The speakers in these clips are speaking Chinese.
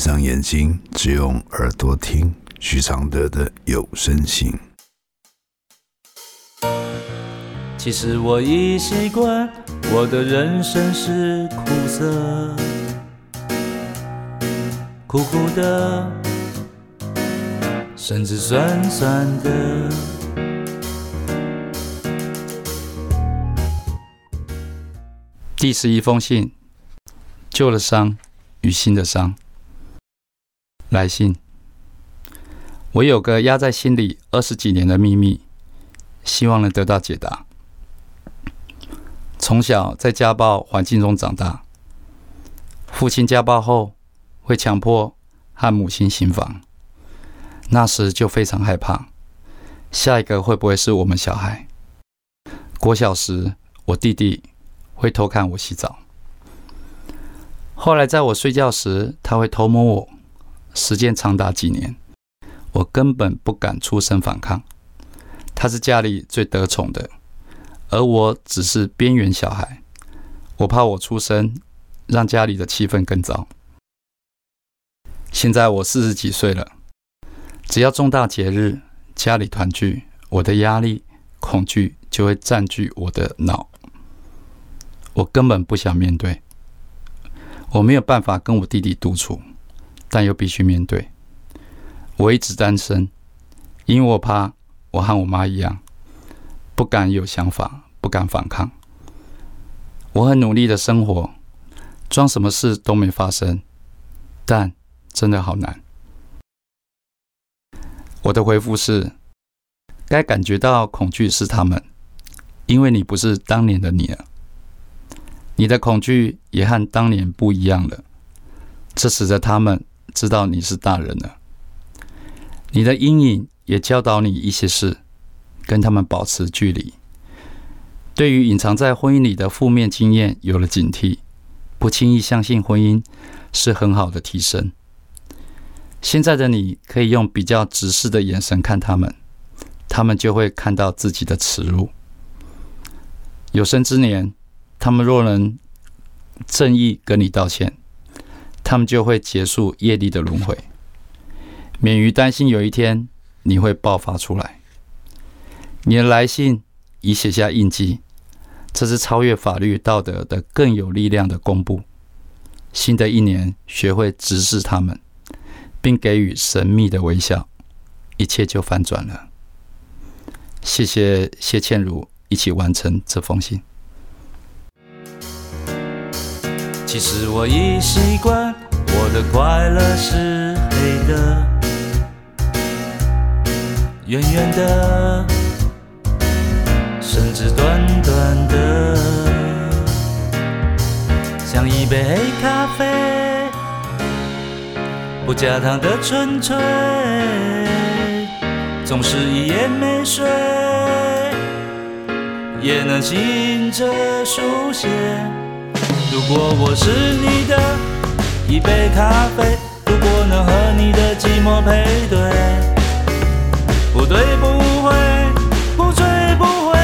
上眼睛，只用耳朵听许常德的有声信。其实我已习惯，我的人生是苦涩，苦苦的，甚至酸酸的。第十一封信，旧的伤与新的伤。来信，我有个压在心里二十几年的秘密，希望能得到解答。从小在家暴环境中长大，父亲家暴后会强迫和母亲行房，那时就非常害怕，下一个会不会是我们小孩？国小时，我弟弟会偷看我洗澡，后来在我睡觉时，他会偷摸我，时间长达几年，我根本不敢出声反抗。他是家里最得宠的。而我只是边缘小孩，我怕我出生让家里的气氛更糟。现在我四十几岁了，只要重大节日、家里团聚，我的压力、恐惧就会占据我的脑，我根本不想面对。我没有办法跟我弟弟独处，但又必须面对。我一直单身，因为我怕我和我妈一样。不敢有想法，不敢反抗。我很努力的生活，装什么事都没发生，但真的好难。我的回复是：该感觉到恐惧是他们，因为你不是当年的你了。你的恐惧也和当年不一样了，这使得他们知道你是大人了。你的阴影也教导你一些事。跟他们保持距离，对于隐藏在婚姻里的负面经验有了警惕，不轻易相信婚姻是很好的提升。现在的你可以用比较直视的眼神看他们，他们就会看到自己的耻辱。有生之年，他们若能正义跟你道歉，他们就会结束业力的轮回，免于担心有一天你会爆发出来。你的来信已写下印记，这是超越法律道德的更有力量的公布。新的一年，学会直视他们，并给予神秘的微笑，一切就反转了。谢谢谢倩茹一起完成这封信。其实我已习惯，我的快乐是黑的，圆圆的。甚至短短的，像一杯黑咖啡，不加糖的纯粹，总是一夜没睡，也能醒着书写。如果我是你的一杯咖啡，如果能和你的寂寞配对，不对不会。不醉不悔，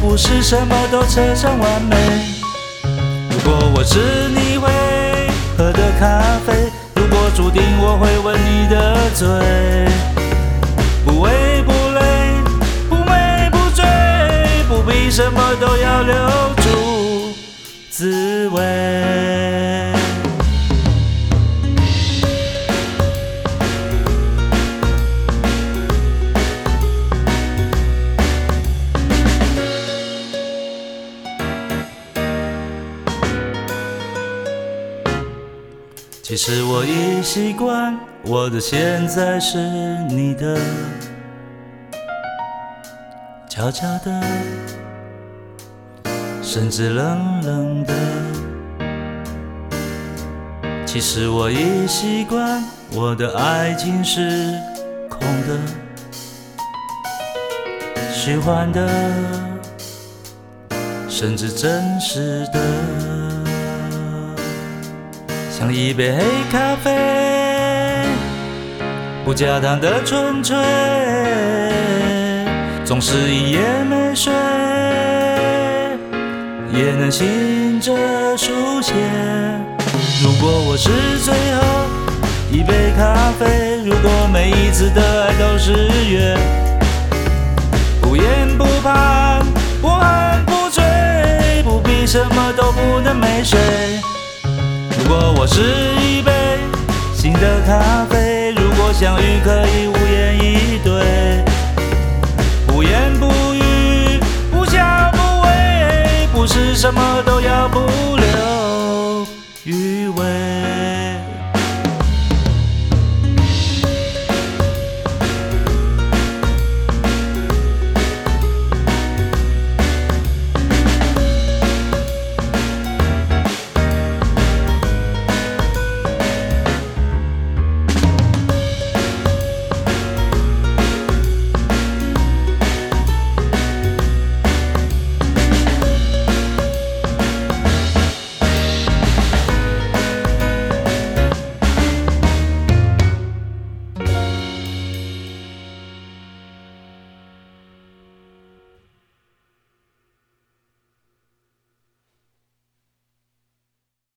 不是什么都扯上完美。如果我是你会喝的咖啡，如果注定我会吻你的嘴，不为不累，不美不醉，不必什么都要留滋味。其实我已习惯，我的现在是你的，悄悄的，甚至冷冷的。其实我已习惯，我的爱情是空的，虚幻的，甚至真实的。像一杯黑咖啡，不加糖的纯粹，总是一夜没睡，也能醒着书写。如果我是最后一杯咖啡。如果每一次的爱都是约，不言不怕，不恨不醉，不必什么都不能没睡。如果我是一杯新的咖啡，如果相遇可以无什么都要不了。